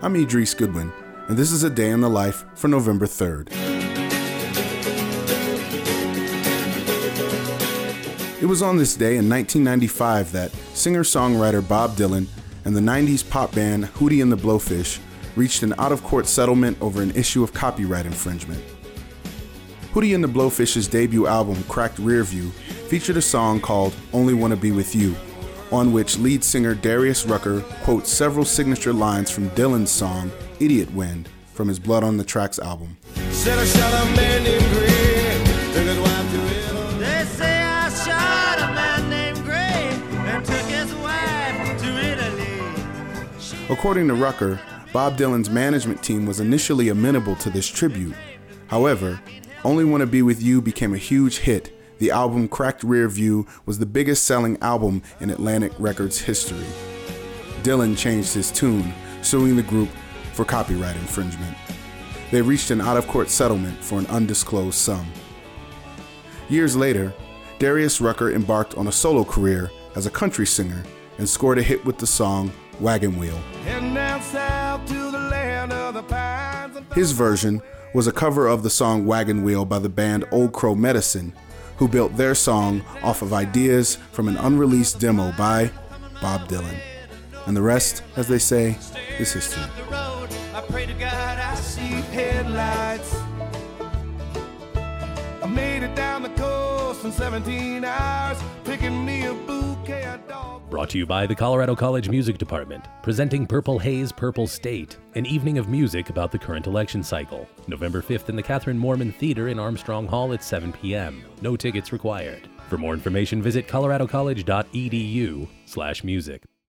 I'm Idris Goodwin, and this is a day in the life for November 3rd. It was on this day in 1995 that singer songwriter Bob Dylan and the 90s pop band Hootie and the Blowfish reached an out of court settlement over an issue of copyright infringement. Hootie and the Blowfish's debut album, Cracked Rearview, featured a song called Only Wanna Be With You, on which lead singer Darius Rucker quotes several signature lines from Dylan's song Idiot Wind from his Blood on the Tracks album. According to Rucker, Bob Dylan's management team was initially amenable to this tribute. However, Only Wanna Be With You became a huge hit. The album Cracked Rear View was the biggest selling album in Atlantic Records history. Dylan changed his tune, suing the group for copyright infringement. They reached an out of court settlement for an undisclosed sum. Years later, Darius Rucker embarked on a solo career as a country singer and scored a hit with the song Wagon Wheel. His version was a cover of the song Wagon Wheel by the band Old Crow Medicine, who built their song off of ideas from an unreleased demo by Bob Dylan. And the rest, as they say, is history. I made it down the coast in 17 hours, Brought to you by the Colorado College Music Department, presenting Purple Haze, Purple State, an evening of music about the current election cycle. November 5th in the Kathryn Mohrman Theater in Armstrong Hall at 7 p.m. No tickets required. For more information, visit coloradocollege.edu slash music.